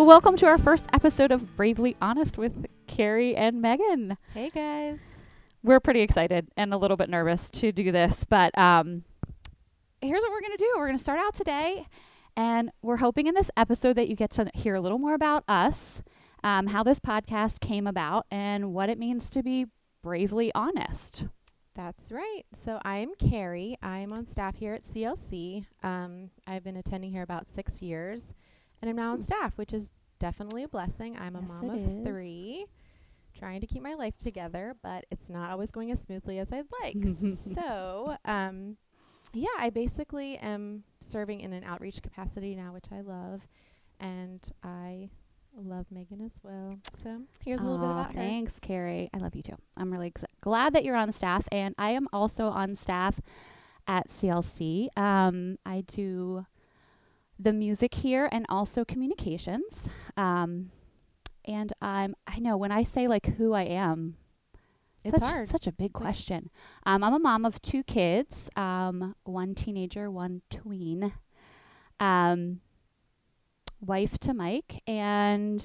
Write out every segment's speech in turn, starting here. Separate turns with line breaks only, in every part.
Well, welcome to our first episode of Bravely Honest with Carrie and Megan.
Hey guys.
We're pretty excited and a little bit nervous to do this, but um, here's what we're going to do. We're going to start out today, and we're hoping in this episode that you get to hear a little more about us, um, how this podcast came about, and what it means to be bravely honest.
That's right. So I'm Carrie. I'm on staff here at CLC. Um, I've been attending here about six years, and I'm now on staff, which is definitely a blessing. I'm a
Yes,
mom of
is.
three, trying to keep my life together, but it's not always going as smoothly as I'd like. so, um, yeah, I basically am serving in an outreach capacity now, which I love, and I love Megan as well. So here's a little bit about her.
Thanks, Carrie. I love you too. I'm really ex- glad that you're on staff, and I am also on staff at CLC. Um, I do the music here and also communications. Um, and I'm I know when I say like who I am,
It's
such,
hard.
Such a big question. Um, I'm a mom of two kids, um, one teenager, one tween. Um, wife to Mike, and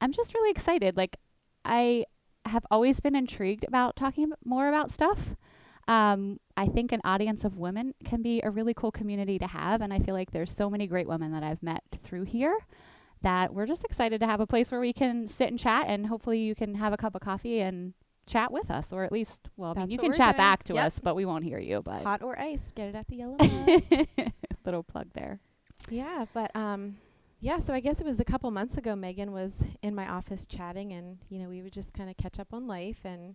I'm just really excited. Like, I have always been intrigued about talking more about stuff. Um, I think an audience of women can be a really cool community to have, and I feel like there's so many great women that I've met through here that we're just excited to have a place where we can sit and chat, and hopefully you can have a cup of coffee and chat with us, or at least, well, I mean,
That's
you can chat
doing.
back to
Yep.
us, but we won't hear you. But
Hot or iced, get it at the yellow
little plug there.
Yeah, but um yeah, so I guess it was a couple months ago Megan was in my office chatting and you know, we would just kind of catch up on life and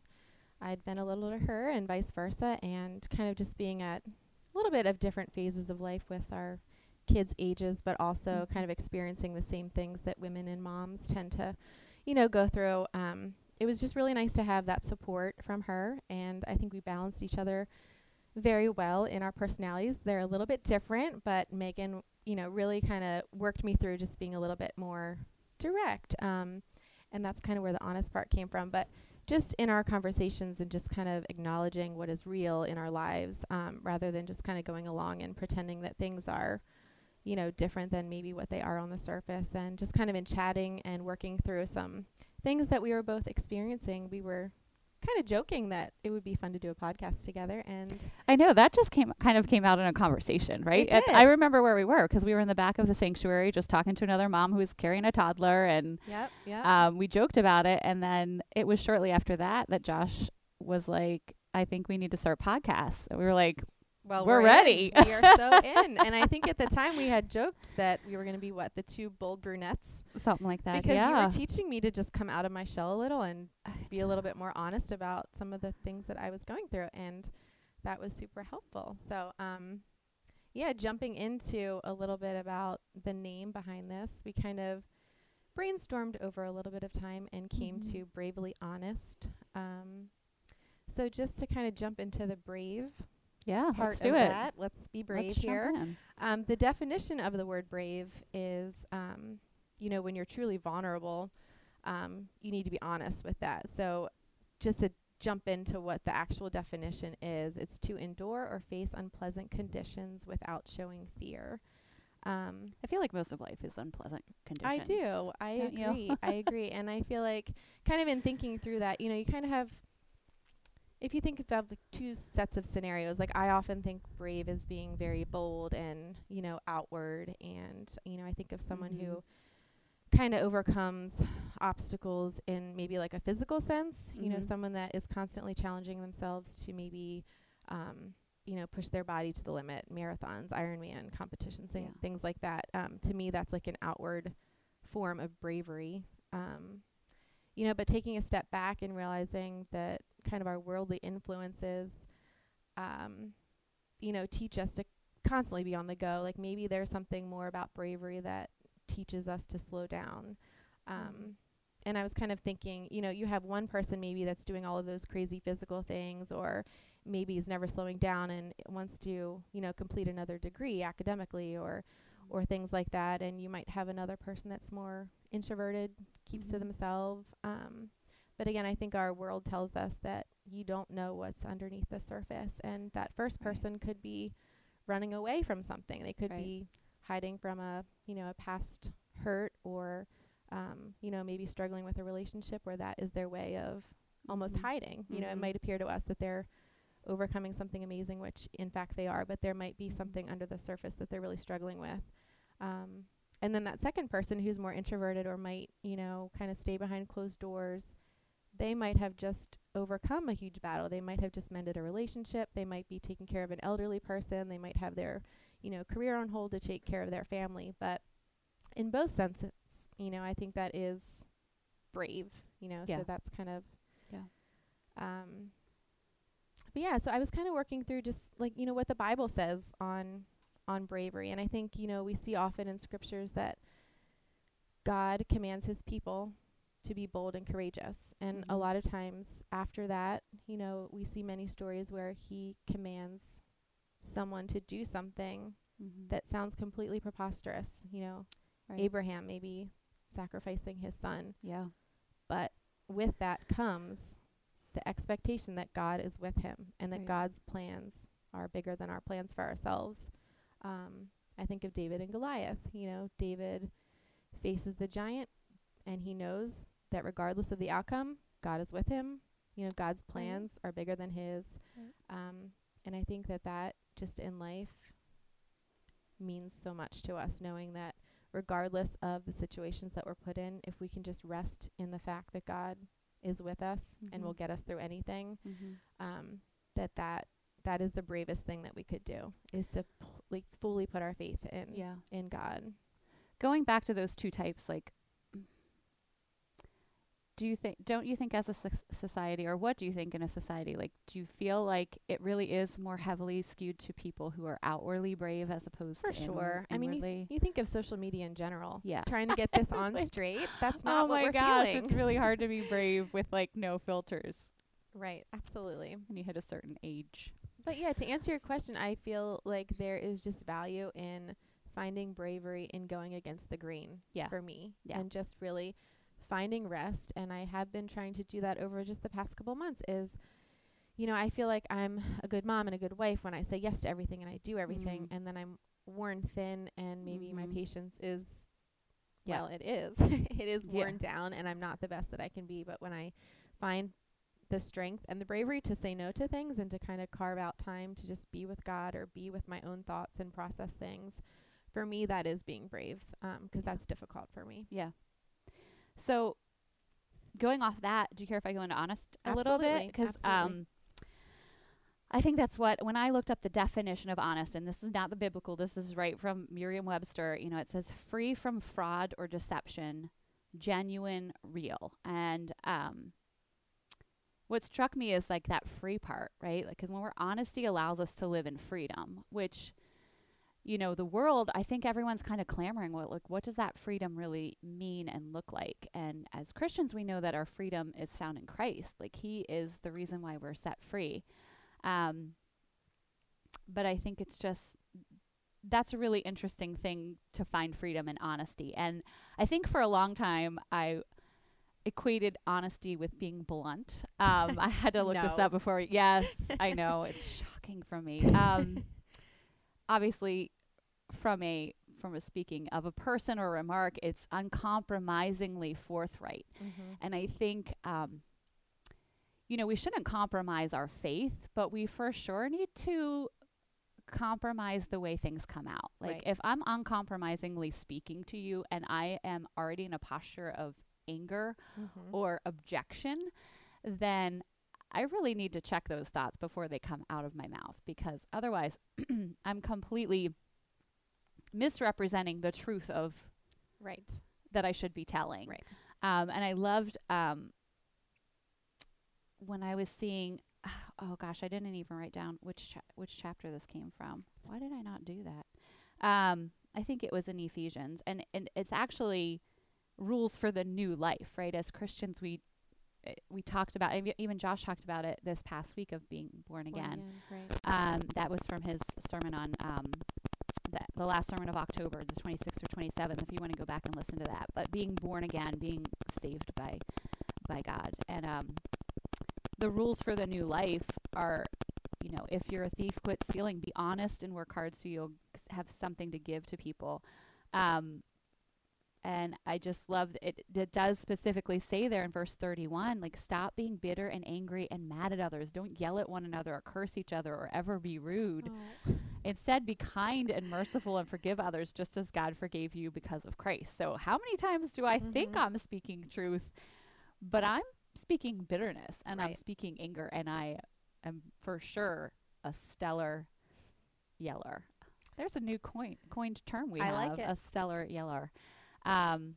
I'd been a little to her and vice versa and kind of just being at a little bit of different phases of life with our kids' ages but also
Mhm.
kind of experiencing the same things that women and moms tend to you know, go through. Um it was just really nice to have that support from her and I think we balanced each other very well in our personalities. They're a little bit different, but Megan, you know, really kind of worked me through just being a little bit more direct. Um, and that's kind of where the honest part came from. But just in our conversations and just kind of acknowledging what is real in our lives, um, rather than just kind of going along and pretending that things are, you know, different than maybe what they are on the surface. And just kind of in chatting and working through some things that we were both experiencing, we were kind of joking that it would be fun to do a podcast together and
I know that just came kind of came out in a conversation, right? At-
did.
I remember where we were because we were in the back of the sanctuary just talking to another mom who was carrying a toddler, and
Yep. Yep.
um, we joked about it. And then it was shortly after that that Josh was like, "I think we need to start podcasts." And we were like,
well,
we're
in.
ready.
we are so in. And I think at the time we had joked that we were going to be what the two bold brunettes
something like that.
because
yeah.
you were teaching me to just come out of my shell a little and be a little bit more honest about some of the things that I was going through, and that was super helpful. So, um, yeah, jumping into a little bit about the name behind this, we kind of brainstormed over a little bit of time and came
Mhm.
to bravely honest. Um, so just to kind of jump into the brave
yeah,
part
let's do
of
it.
that, let's be brave
Let's
here. Um, the definition of the word brave is, um, you know, when you're truly vulnerable, um, you need to be honest with that. So, just to jump into what the actual definition is, it's to endure or face unpleasant conditions without showing fear. Um,
I feel like most of life is unpleasant conditions.
I do. I
don't
agree. I agree. And I feel like, kind of in thinking through that, you know, you kind of have, if you think about like two sets of scenarios, like I often think brave as being very bold and, you know, outward. And, you know, I think of someone
Mhm.
who kind of overcomes obstacles in maybe like a physical sense, you know,
Mhm.
someone that is constantly challenging themselves to maybe, um, you know, push their body to the limit, marathons, Ironman competitions,
Yeah.
things like that. Um, to me, that's like an outward form of bravery. Um, you know, but taking a step back and realizing that kind of our worldly influences, um, you know, teach us to constantly be on the go. Like maybe there's something more about bravery that teaches us to slow down. Um,
Mhm.
And I was kind of thinking, you know, you have one person maybe that's doing all of those crazy physical things, or maybe is never slowing down and wants to, you know, complete another degree academically, or or things like that. And you might have another person that's more introverted, keeps to
Mhm.
themselves. Um, but again, I think our world tells us that you don't know what's underneath the surface, and that first
Right.
person could be running away from something. They could
Right.
be hiding from a, you know, a past hurt or um, you know maybe struggling with a relationship where that is their way of almost
Mhm.
hiding you know it
Mhm.
might appear to us that they're overcoming something amazing which in fact they are but there might be
Mhm.
something under the surface that they're really struggling with um, and then that second person who's more introverted or might you know kind of stay behind closed doors they might have just overcome a huge battle. They might have just mended a relationship. They might be taking care of an elderly person. They might have their you know career on hold to take care of their family. But in both senses you know i think that is brave you know
Yeah.
so that's kind of
Yeah.
um but yeah so i was kind of working through just like you know what the bible says on on bravery. And i think you know we see often in scriptures that god commands his people to be bold and courageous and a
Mhm.
lot of times after that you know we see many stories where he commands someone to do something
Mhm.
that sounds completely preposterous you know
Right.
abraham maybe sacrificing his son
Yeah.
but with that comes the expectation that God is with him and that
Right.
God's plans are bigger than our plans for ourselves. Um, I think of David and Goliath. You know, David faces the giant and he knows that regardless of the outcome, God is with him. You know, God's plans are bigger than his. Um, and I think that that just in life means so much to us, knowing that regardless of the situations that we're put in, if we can just rest in the fact that God is with us and will
Mhm.
get us through anything,
Mhm.
um, that that that is the bravest thing that we could do is to p- like fully put our faith in
Yeah.
in God.
Going back to those two types, like, do you think? Don't you think, as a soc- society, or what do you think in a society? Like, do you feel like it really is more heavily skewed to people who are outwardly brave as opposed
For
to
sure.
inward-
I mean, you, you think of social media in general.
Yeah.
Trying to get this on
Like,
straight. That's oh not
oh
what
my gosh,
feeling.
it's really hard to be brave with like no filters
right. Absolutely.
when you hit a certain age.
But yeah, to answer your question, I feel like there is just value in finding bravery in going against the grain
Yeah.
for me
Yeah.
and just really finding rest and I have been trying to do that over just the past couple months is you know, I feel like I'm a good mom and a good wife when I say yes to everything and I do everything
Mm.
and then I'm worn thin and maybe my
Mhm.
patience is
Yeah.
well, it is. it is
Yeah.
worn down and I'm not the best that I can be, but when I find the strength and the bravery to say no to things and to kind of carve out time to just be with God or be with my own thoughts and process things. For me, that is being brave because
Yeah.
that's difficult for me.
Yeah. So, going off that, do you care if I go into honest a little bit?
Absolutely,
Because
absolutely.
um, I think that's what when I looked up the definition of honest, and this is not the biblical. This is right from Merriam-Webster. You know, it says free from fraud or deception, genuine, real, and um. What struck me is like that free part, right? Like, 'cause when we're honesty allows us to live in freedom, which you know, the world, I think everyone's kind of clamoring what like what does that freedom really mean and look like? And as Christians, we know that our freedom is found in Christ. Like he is the reason why we're set free. Um but I think it's just that's a really interesting thing to find freedom and honesty. And I think for a long time I equated honesty with being blunt. Um I had to look this up before. Yes, I know. It's shocking for me. Um obviously from a from a speaking of a person or remark it's uncompromisingly forthright
Mm-hmm.
and i think um you know we shouldn't compromise our faith but we for sure need to compromise the way things come out like
Right.
if i'm uncompromisingly speaking to you and i am already in a posture of anger
Mm-hmm.
or objection, then I really need to check those thoughts before they come out of my mouth because otherwise I'm completely misrepresenting the truth of
right.
that I should be telling.
Right.
Um, and I loved um, when I was seeing. Oh gosh, I didn't even write down which cha- which chapter this came from. Why did I not do that? Um, I think it was in Ephesians, and and it's actually rules for the new life, right? As Christians, we uh, we talked about even Josh talked about it this past week of being born
Born
again.
Right.
Um, that was from his sermon on um, the, the last sermon of October, the 26th or 27th. If you want to go back and listen to that, but being born again, being saved by by God, and um, the rules for the new life are, you know, if you're a thief, quit stealing. Be honest and work hard so you'll have something to give to people. Um, And I just love it. It does specifically say there in verse 31, like, stop being bitter and angry and mad at others. Don't yell at one another or curse each other or ever be rude.
Oh.
Instead, be kind and merciful and forgive others just as God forgave you because of Christ. So, how many times do I think
Mhm.
I'm speaking truth, but I'm speaking bitterness and I'm speaking anger, and I am for sure a stellar yeller. There's a new coin coined term we
I
have,
like
a stellar yeller. Um,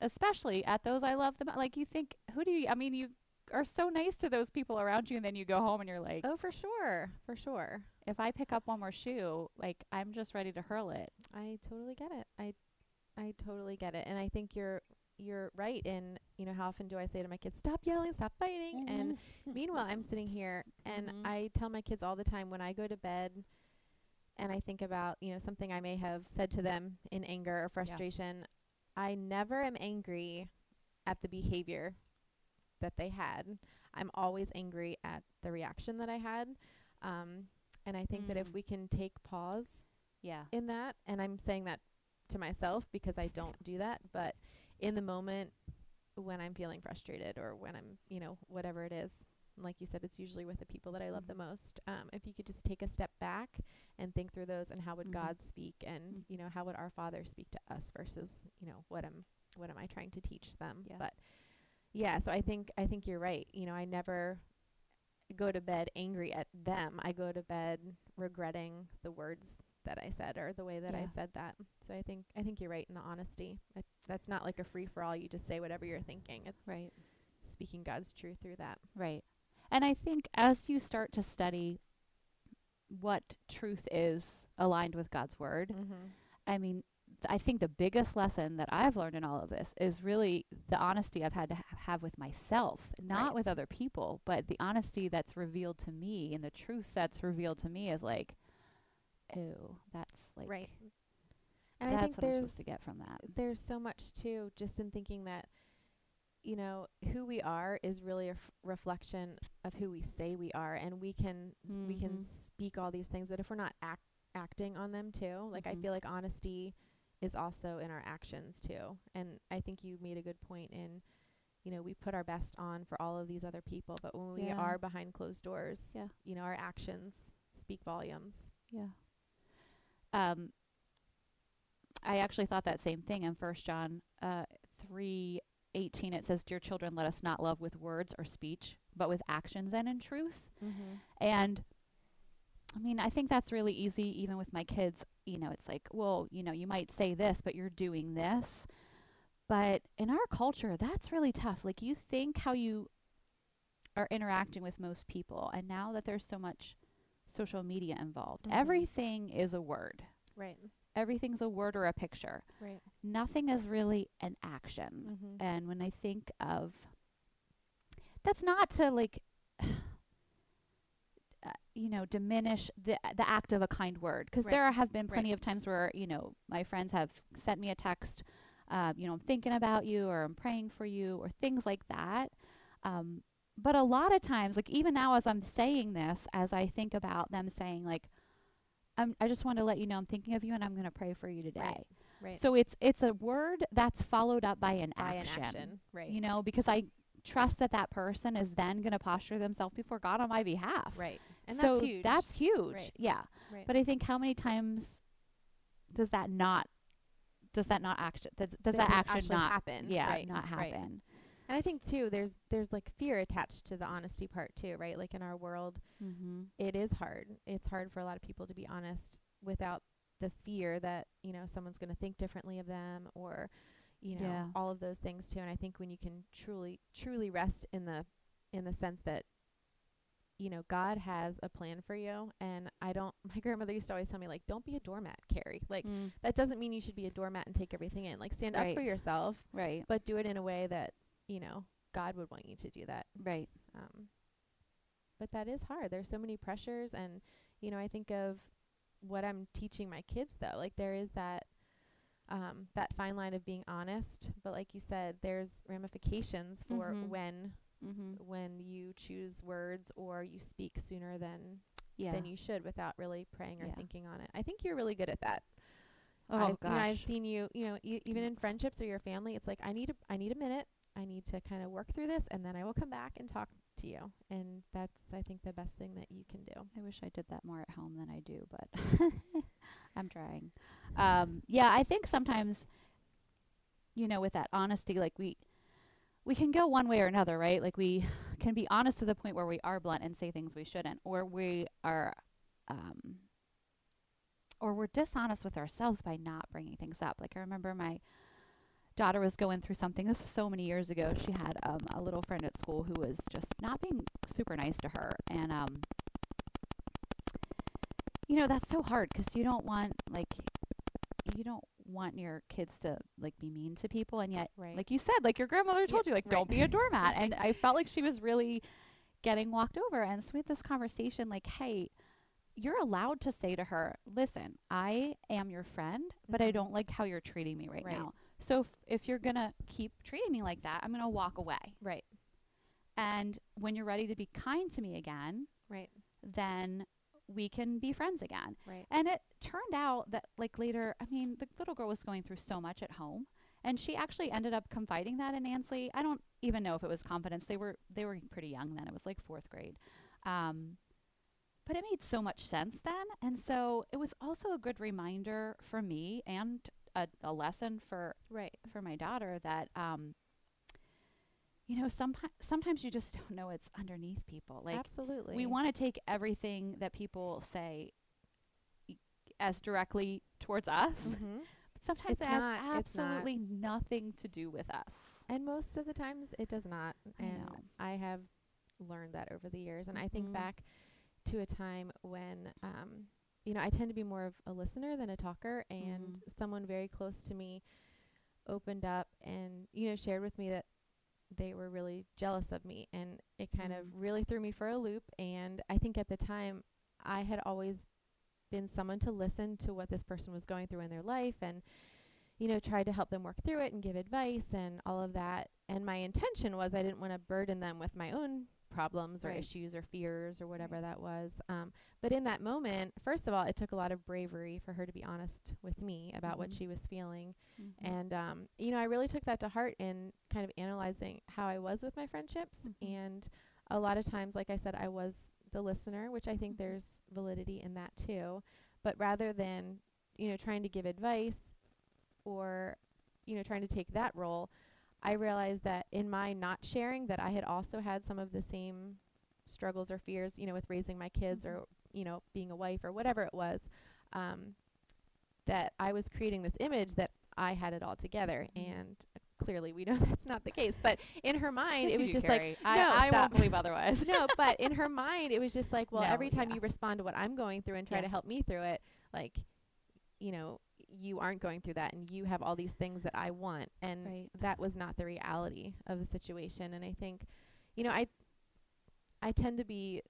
especially at those I love them. Like you think, who do you? I mean, you are so nice to those people around you, and then you go home and you're like,
Oh, for sure, for sure.
if I pick up one more shoe, like I'm just ready to hurl it.
I totally get it. I I totally get it. And I think you're you're right in, you know, how often do I say to my kids, stop yelling, stop fighting? And meanwhile, I'm sitting here and
Mhm.
I tell my kids all the time when I go to bed and I think about, you know, something I may have said to them in anger or frustration, I never am angry at the behavior that they had. I'm always angry at the reaction that I had. Um, and I think that if
Mm.
we can take pause
yeah,
in that and I'm saying that to myself because I don't do that but in the moment when I'm feeling frustrated or when I'm you know whatever it is like you said it's usually with the people that I love the
Mhm.
most um, if you could just take a step back and think through those and how would
Mhm.
God speak and
Mm.
you know how would our father speak to us versus you know what am what am I trying to teach them
Yeah.
but yeah so I think I think you're right you know I never go to bed angry at them I go to bed regretting the words that I said or the way that I said that. So I think I think you're right in the honesty. I, that's not like a free for all. You just say whatever you're thinking. It's
right.
speaking God's truth through that.
Right. And I think as you start to study what truth is aligned with God's word,
Mm-hmm.
I mean, th- I think the biggest lesson that I've learned in all of this is really the honesty I've had to ha- have with myself, not with other people, but the honesty that's revealed to me and the truth that's revealed to me is like, oh, that's like,
right. And
that's
I think
what I'm supposed to get from that.
there's so much too, just in thinking that you know who we are is really a f- reflection of who we say we are, and we can s- we can
Mhm.
speak all these things, but if we're not act acting on them too, like I
Mhm.
feel like honesty is also in our actions too. And I think you made a good point in, you know, we put our best on for all of these other people, but when we are behind closed doors,
Yeah.
you know, our actions speak volumes.
Yeah. Um, I actually thought that same thing in First John uh, three eighteen. It says, "Dear children, let us not love with words or speech, but with actions and in truth."
Mm-hmm.
And I mean, I think that's really easy, even with my kids. You know, it's like, well, you know, you might say this, but you're doing this. But in our culture, that's really tough. Like, you think how you are interacting with most people, and now that there's so much social media involved,
Mhm.
everything is a word.
Right.
Everything's a word or a picture.
Right.
Nothing is really an action.
Mm-hmm.
And when I think of that's not to like uh, you know diminish the the act of a kind word because
Right.
there have been plenty
Right.
of times where you know my friends have sent me a text uh, you know I'm thinking about you or I'm praying for you or things like that um, but a lot of times like even now as I'm saying this as I think about them saying like I'm, I just want to let you know I'm thinking of you and I'm going to pray for you today.
Right. Right.
So it's it's a word that's followed up by an
by
action.
an action. Right.
You know, because I trust that that person is then going to posture themselves before God on my behalf.
right. And
so
that's huge.
That's huge.
Right.
Yeah.
right.
But I think how many times does that not does that not action does, does
That
that, action
actually
not
happen.
Yeah,
Right,
not happen.
And I think too, there's there's like fear attached to the honesty part too, right? Like in our world,
Mm-hmm.
it is hard. It's hard for a lot of people to be honest without the fear that you know someone's going to think differently of them or you know
Yeah.
all of those things too. And I think when you can truly truly rest in the in the sense that you know God has a plan for you, and I don't. My grandmother used to always tell me like, "Don't be a doormat, Carrie." Like
Mm,
that doesn't mean you should be a doormat and take everything in. Like stand
Right.
up for yourself,
right.
but do it in a way that you know God would want you to do that.
Right.
Um, but that is hard. There's so many pressures, and you know, I think of what I'm teaching my kids though. Like there is that um, that fine line of being honest, but like you said, there's ramifications for
Mhm.
when
Mm-hmm.
when you choose words or you speak sooner than
Yeah.
than you should without really praying or
Yeah.
thinking on it. I think you're really good at that.
Oh
I've,
gosh.
You know, I've seen you, you know, e- even in friendships or your family, it's like I need a I need a minute. I need to kind of work through this and then I will come back and talk to you. And that's I think the best thing that you can do.
I wish I did that more at home than I do, but I'm trying. Um, yeah, I think sometimes, you know, with that honesty, like we we can go one way or another, right? Like we can be honest to the point where we are blunt and say things we shouldn't, or we are, um, or we're dishonest with ourselves by not bringing things up. Like I remember my daughter was going through something. This was so many years ago. She had um, a little friend at school who was just not being super nice to her, and um, you know that's so hard because you don't want like you don't want your kids to like be mean to people, and yet
Right.
like you said, like your grandmother told
Yeah,
you, like
right.
don't be a doormat, and I felt like she was really getting walked over. And so we had this conversation, like, hey. You're allowed to say to her, "Listen, I am your friend, but I
Mhm.
don't like how you're treating me right,
Right.
now. So if, if you're gonna keep treating me like that, I'm gonna walk away.
Right.
And when you're ready to be kind to me again,
Right.
then we can be friends again.
Right.
And it turned out that like later, I mean, the little girl was going through so much at home, and she actually ended up confiding that in Ansley. I don't even know if it was confidence. They were they were pretty young then. It was like fourth grade. Um, but it made so much sense then, and so it was also a good reminder for me and a, a lesson for
Right.
for my daughter that um, you know some, sometimes you just don't know it's underneath people like
Absolutely.
we want to take everything that people say y- as directly towards us
Mhm.
but sometimes
It's
it has
not- it's not.
absolutely nothing to do with us
And most of the times it does not.
I
And
know.
I have learned that over the years. And I think
Mhm.
back to a time when, um, you know, I tend to be more of a listener than a talker. And
Mhm.
someone very close to me opened up and, you know, shared with me that they were really jealous of me. And it kind
Mm.
of really threw me for a loop. And I think at the time I had always been someone to listen to what this person was going through in their life and you know tried to help them work through it and give advice and all of that and my intention was i didn't want to burden them with my own problems or
Right.
issues or fears or whatever
Right.
that was um, but in that moment first of all it took a lot of bravery for her to be honest with me about what
Mhm.
she was feeling
Mhm.
and um, you know i really took that to heart in kind of analyzing how i was with my friendships
Mhm.
and a lot of times like i said i was the listener which i think
Mhm.
there's validity in that too but rather than you know trying to give advice or you know trying to take that role i realized that in my not sharing that i had also had some of the same struggles or fears you know with raising my kids
Mhm.
or you know being a wife or whatever it was um, that i was creating this image that i had it all together
Mhm.
and clearly we know that's not the case but in her mind
Yes,
it was just
Carrie.
like no,
I
stop.
won't believe otherwise
no, but in her mind, it was just like, well,
No,
every time
yeah.
you respond to what I'm going through and try
Yeah.
to help me through it, like, you know, you aren't going through that and you have all these things that I want. And
Right.
that was not the reality of the situation. And I think, you know, I, I tend to be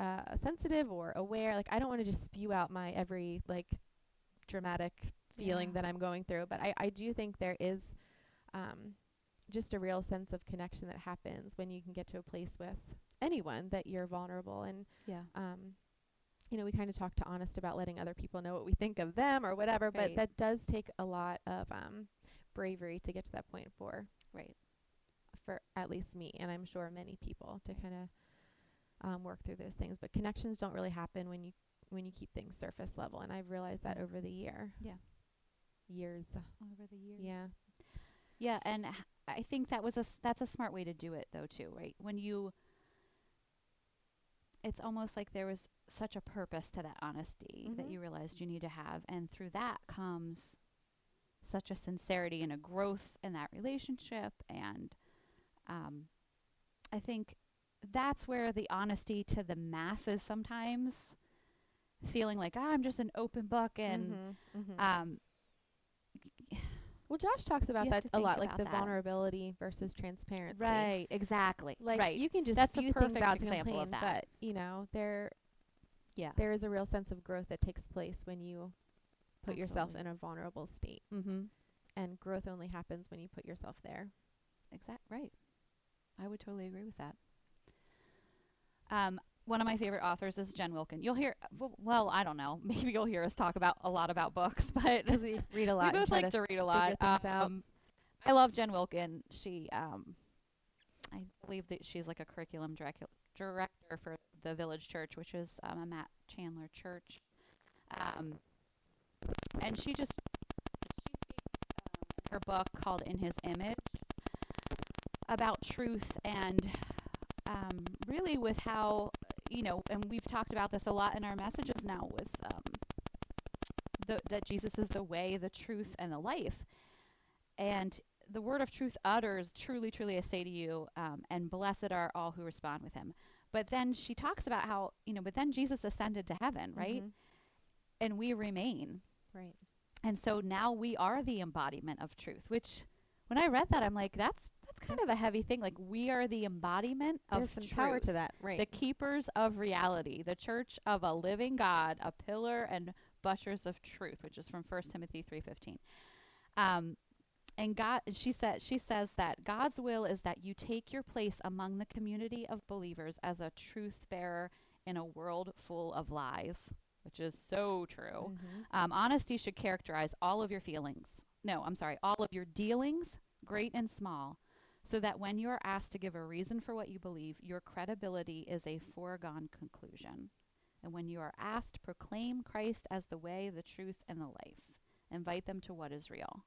uh, sensitive or aware. Like, I don't want to just spew out my every, like, dramatic feeling
Yeah.
that I'm going through. But I, I do think there is um, just a real sense of connection that happens when you can get to a place with anyone that you're vulnerable. And,
yeah
um, you know, we kind of talk to honest about letting other people know what we think of them or whatever, but that does take a lot of um, bravery to get to that point for
right
for at least me, and I'm sure many people to kind of um, work through those things. But connections don't really happen when you when you keep things surface level, and I've realized that over the year.
Yeah.
Years.
over the years
Yeah.
Yeah, and I think that was a s- that's a smart way to do it though too, right? When you it's almost like there was such a purpose to that honesty that
Mhm.
you realized you need to have and through that comes such a sincerity and a growth in that relationship and um I think that's where the honesty to the masses sometimes feeling like ah, I'm just an open book and
Mhm, mhm.
um
well, Josh talks about
you
that a lot, like the
that.
vulnerability versus transparency.
right exactly
Like
right
you can just
That's a
spew things out
example of
complain,
that.
but you know there
yeah
there is a real sense of growth that takes place when you put yourself in a vulnerable state,
mm-hmm
and growth only happens when you put yourself there.
Exact right. I would totally agree with that. Um, one of my favorite authors is Jen Wilkin. You'll hear, well, I don't know, maybe you'll hear us talk about a lot about books, but
Because we read a lot.
we both like
to
to read a lot. Um, I love Jen Wilkin. She, um, I believe that she's like a curriculum director director for the Village Church, which is um, a Matt Chandler church. Um, and she just she speaks um, her book called "In His Image" about truth and um, really with how you know, and we've talked about this a lot in our messages now with um, the, that Jesus is the way, the truth, and the life. And the word of truth utters, truly, truly, I say to you, um, and blessed are all who respond with him. But then she talks about how, you know, but then Jesus ascended to heaven, right?
Mhm.
And we remain.
Right.
And so now we are the embodiment of truth, which when I read that, I'm like, that's kind of a heavy thing. Like we are the embodiment
There's
of
some
truth
power to that. Right.
the keepers of reality, the church of a living God, a pillar and buttress of truth, which is from 1 Timothy 3:15. Um and God she said she says that God's will is that you take your place among the community of believers as a truth bearer in a world full of lies, which is so true.
Mhm.
Um, honesty should characterize all of your feelings. No, I'm sorry, all of your dealings, great and small, so that when you are asked to give a reason for what you believe, your credibility is a foregone conclusion. And when you are asked, proclaim Christ as the way, the truth, and the life. Invite them to what is real.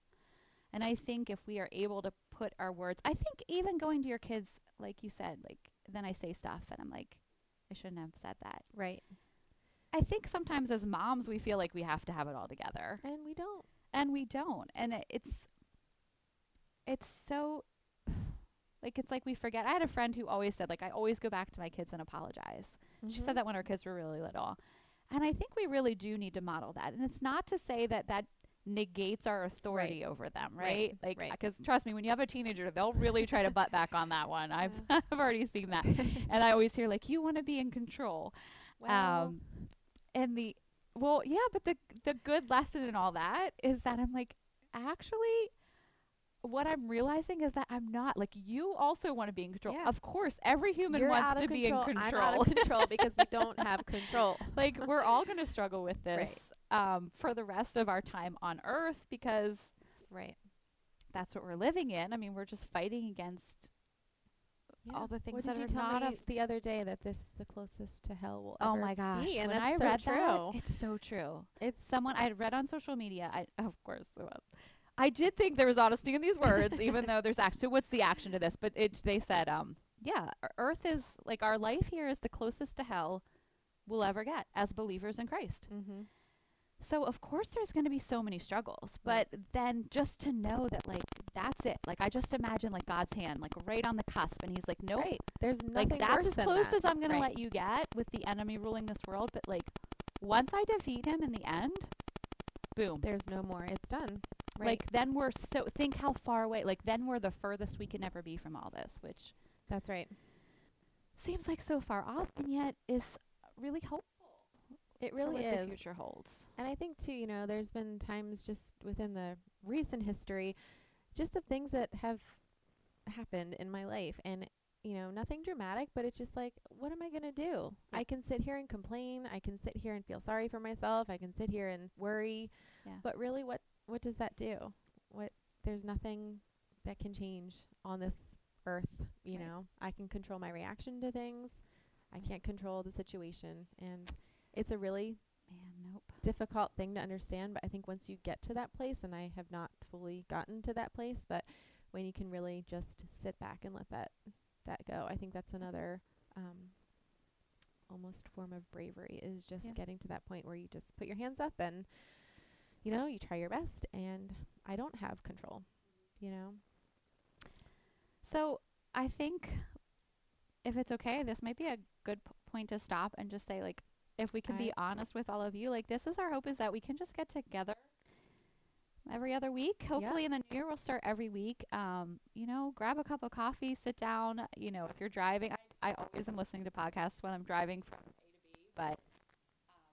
And I think if we are able to put our words, I think even going to your kids, like you said, like then I say stuff and I'm like, I shouldn't have said that.
Right.
I think sometimes as moms, we feel like we have to have it all together
And we don't.
and we don't and it- it's it's so like it's like we forget. I had a friend who always said like i always go back to my kids and apologize. She
Mhm.
said that when our kids were really little. And i think we really do need to model that. And it's not to say that that negates our authority over them right,
Right,
like
right.
because trust me when you have a teenager they'll really try to butt back on that one. I've i've already seen that. And i always hear like you want to be in control.
Well,
um and the well yeah but the the good lesson in all that is that i'm like actually what i'm realizing is that i'm not like you also want to be in control
Yeah.
of course every human
you're
wants to
of
be
control.
in
I'm
control
out of control because we don't have control.
like we're all going to struggle with this um, for the rest of our time on earth because
Right.
that's what we're living in i mean we're just fighting against all the things
what
that
did you tell me the other day that this is the closest to hell will
Oh my gosh!
be, and
when
that's
I
so
read
true.
that, it's so true.
it's
someone I had read on social media. I of course it was. I did think there was honesty in these words, even though there's. So what's the action to this? But it they said, um, yeah, Earth is like our life here is the closest to hell we'll ever get as believers in Christ.
mm-hmm.
So of course there's going to be so many struggles,
Right.
but then just to know that like that's it. Like I just imagine like God's hand like right on the cusp, and He's like, nope,
right. There's nothing
like that's as close
that.
as I'm going
Right.
to let you get with the enemy ruling this world. But like once I defeat him in the end, boom.
There's no more. It's done. Right.
Like then we're so think how far away. Like then we're the furthest we can ever be from all this, which
that's right.
seems like so far off, and yet is really hopeful.
It really
what the future holds.
And I think too, you know, there's been times just within the recent history, just of things that have happened in my life, and you know, nothing dramatic, but it's just like, what am I gonna do?
Yeah.
I can sit here and complain. I can sit here and feel sorry for myself. I can sit here and worry.
Yeah.
But really, what what does that do? What there's nothing that can change on this earth. You
Right.
know, I can control my reaction to things. I can't control the situation, and it's a really
Man, nope.
difficult thing to understand, but I think once you get to that place, and I have not fully gotten to that place, but when you can really just sit back and let that that go, I think that's another um, almost form of bravery is just
Yeah.
getting to that point where you just put your hands up and you know you try your best, and I don't have control, you know.
So I think if it's okay, this might be a good p- point to stop and just say like, if we can be honest with all of you, like this is our hope is that we can just get together every other week. Hopefully in the new year we'll start every week. Um, you know, grab a cup of coffee, sit down. You know, if you're driving, I, I always am listening to podcasts when I'm driving from A to B, but um,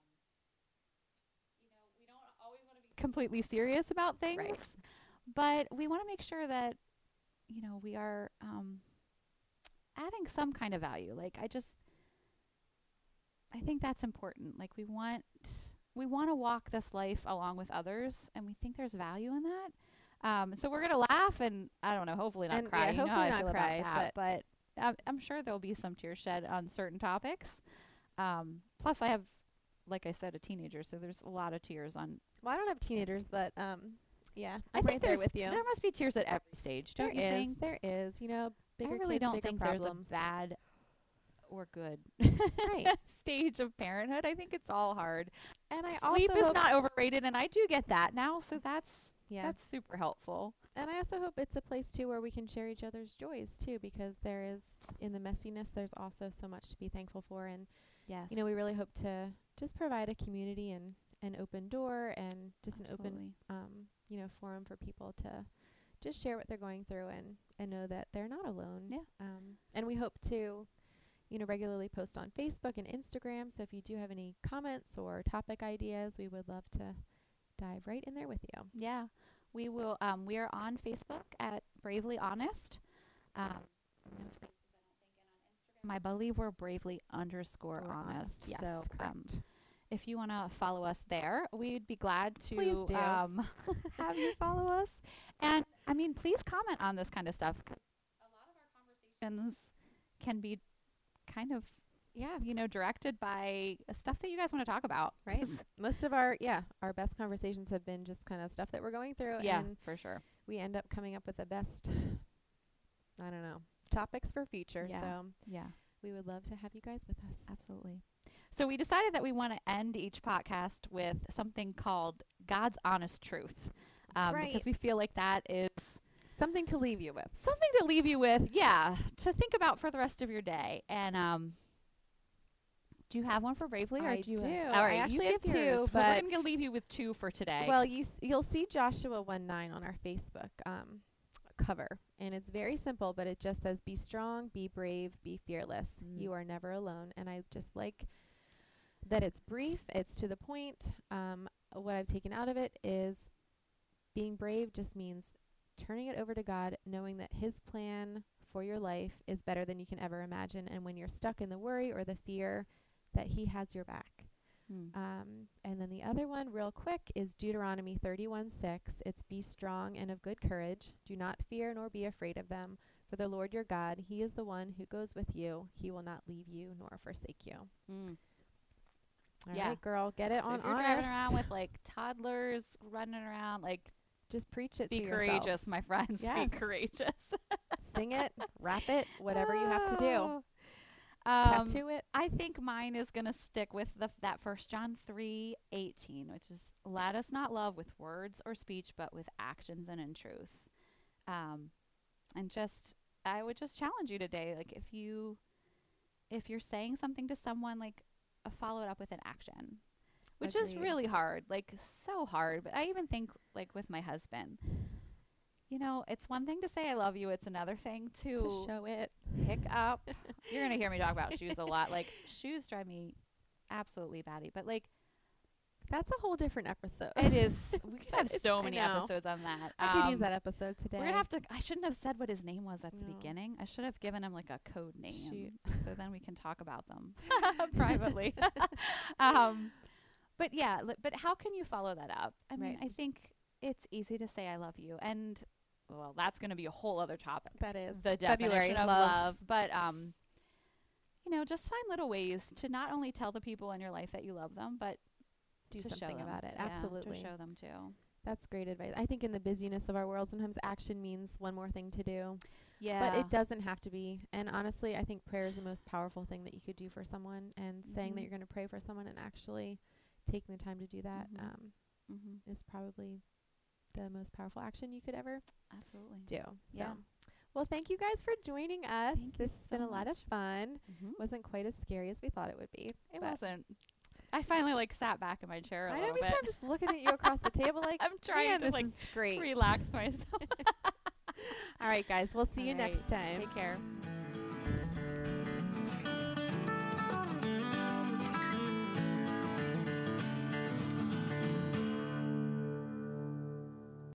you know, we don't always want to be completely serious about things,
Right.
but we want to make sure that you know we are um, adding some kind of value. Like I just I think that's important. Like we want we want to walk this life along with others, and we think there's value in that. Um, so we're gonna laugh and I don't know, hopefully not
And,
cry.
yeah,
you know
hopefully not cry,
that, but, I'm, I'm sure there'll be some tears shed on certain topics. Um, plus, I have, like I said, a teenager, so there's a lot of tears on.
Well, I don't have teenagers, but um, yeah,
I
I'm
think
right there with you.
There must be tears at every stage, don't you
is,
think?
there is. You know, bigger
I really
kids,
don't think
problems.
there's a bad or good
right.
stage of parenthood. I think it's all hard.
And I
Sleep
also
is not overrated, and I do get that now, so that's
yeah.
that's super helpful.
And I also hope it's a place too where we can share each other's joys too, because there is in the messiness, there's also so much to be thankful for. And
Yes,
you know, we really hope to just provide a community and an open door and just an open um, you know, forum for people to just share what they're going through and, and know that they're not alone.
Yeah.
Um, and we hope to, you know, regularly post on Facebook and Instagram. So if you do have any comments or topic ideas, we would love to dive right in there with you.
Yeah, we will. Um, we are on Facebook at Bravely Honest. Um, no spaces, I don't think, and on Instagram, I believe we're Bravely underscore
We're
honest.
Yes,
so, um,
correct.
if you want to follow us there, we'd be glad to Um, have you follow us. And I mean, please comment on this kind of stuff 'cause a lot of our conversations can be kind of
yeah,
you know directed by uh, stuff that you guys want to talk about.
right? Most of our, yeah, our best conversations have been just kind of stuff that we're going through.
Yeah,
And
for sure.
we end up coming up with the best, I don't know, topics for future.
Yeah.
So
Yeah.
we would love to have you guys with us.
Absolutely. So we decided that we want to end each podcast with something called God's honest truth.
That's
um,
right.
Because we feel like that is
Something to leave you with.
something to leave you with, yeah, to think about for the rest of your day. And um, do you have one for Bravely? Or
I
do. You
do.
All
I actually
you
have two,
yours,
but-
we're going to leave you with two for today.
Well, you s- you'll see Joshua 1 9 on our Facebook um, cover. And it's very simple, but it just says, Be strong, be brave, be fearless.
Mm.
You are never alone. And I just like that it's brief, it's to the point. Um, what I've taken out of it is being brave just means turning it over to God, knowing that His plan for your life is better than you can ever imagine. And when you're stuck in the worry or the fear, that He has your back.
Hmm.
Um, and then the other one, real quick, is Deuteronomy 31 6. It's be strong and of good courage. Do not fear nor be afraid of them. For the Lord your God, He is the one who goes with you. He will not leave you nor forsake you.
Mm.
All right,
Yeah.
girl, get it
So
on
if you're
honest.
driving around with like toddlers running around, like
Just preach it
be courageous,
yourself.
my friends.
Yes.
Be courageous.
Sing it, rap it, whatever you have to do.
Um,
Tattoo it.
I think mine is going to stick with the that First John three eighteen, which is let us not love with words or speech, but with actions and in truth. Um, and just I would just challenge you today, like if you if you're saying something to someone, like uh, follow it up with an action, which is really hard, like so hard. But I even think like with my husband. You know, it's one thing to say I love you. It's another thing
To show it.
Pick up. You're gonna hear me talk about shoes a lot. Like shoes drive me absolutely batty, but like
That's a whole different episode.
it is. We could have so many episodes on that.
I could use
Um,
that episode today.
We're gonna have to. I shouldn't have said what his name was at the beginning. I should have given him like a code name, so then we can talk about them privately. um, but yeah, li- but how can you follow that up? I mean,
Right.
I think it's easy to say I love you, and well, that's going to be a whole other topic.
That is
the
February
definition of
love.
love. But um, you know, just find little ways to not only tell the people in your life that you love them, but
do something about it.
Yeah,
Absolutely.
to show them too.
That's great advice. I think in the busyness of our world, sometimes action means one more thing to do.
Yeah,
But it doesn't have to be. And honestly, I think prayer is the most powerful thing that you could do for someone. And saying that
Mhm.
you're going to pray for someone and actually taking the time to do that
Mhm.
um,
Mm-hmm.
is probably the most powerful action you could ever
Absolutely.
do. So.
Yeah.
Well, thank you guys for joining us.
Thank you
this has been a lot of fun.
Mm-hmm.
Wasn't quite as scary as we thought it would be.
It wasn't. I finally like sat back in my chair a
I know. We
bit.
I'm just looking at you across the table like,
I'm trying to like
great.
relax myself.
All right, guys. We'll see you
All right.
next time.
Take care.